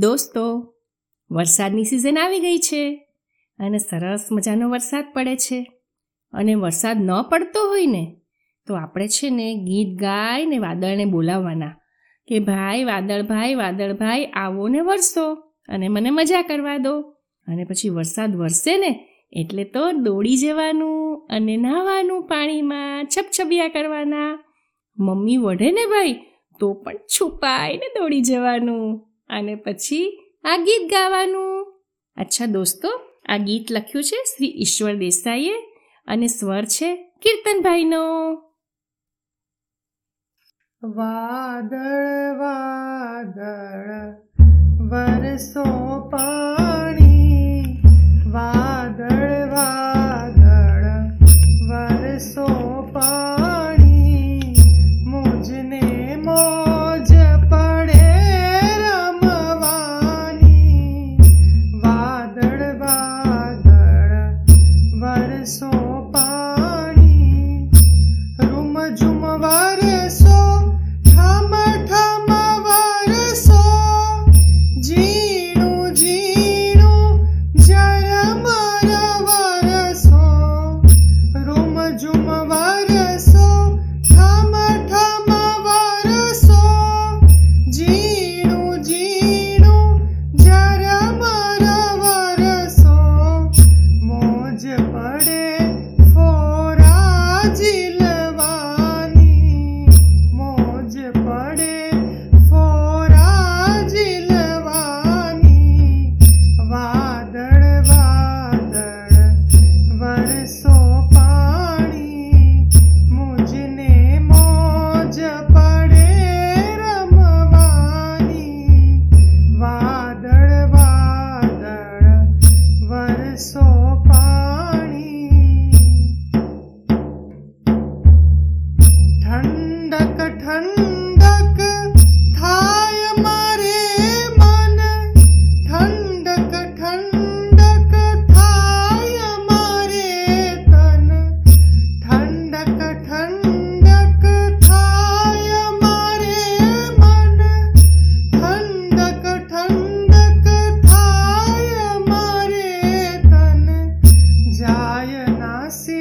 દોસ્તો, વરસાદની સિઝન આવી ગઈ છે અને સરસ મજાનો વરસાદ પડે છે. અને વરસાદ ન પડતો હોય ને, તો આપણે છે ને ગીત ગાઈને વાદળને બોલાવવાના કે ભાઈ વાદળભાઈ વાદળભાઈ આવો ને વરસો અને મને મજા કરવા દો. અને પછી વરસાદ વરસે ને, એટલે તો દોડી જવાનું અને નાહવાનું પાણીમાં, છપછપિયા કરવાના. મમ્મી વઢે ને ભાઈ, તો પણ છુપાઈને દોડી જવાનું. અને પછી આ ગીત ગાવાનું. અચ્છા દોસ્તો, આ ગીત લખ્યું છે શ્રી ઈશ્વર દેસાઈએ અને સ્વર છે કીર્તનભાઈનો. વાદળ વાદળ, વરસો પા સો પાણી. ઠંડક ઠંડ Sayanasi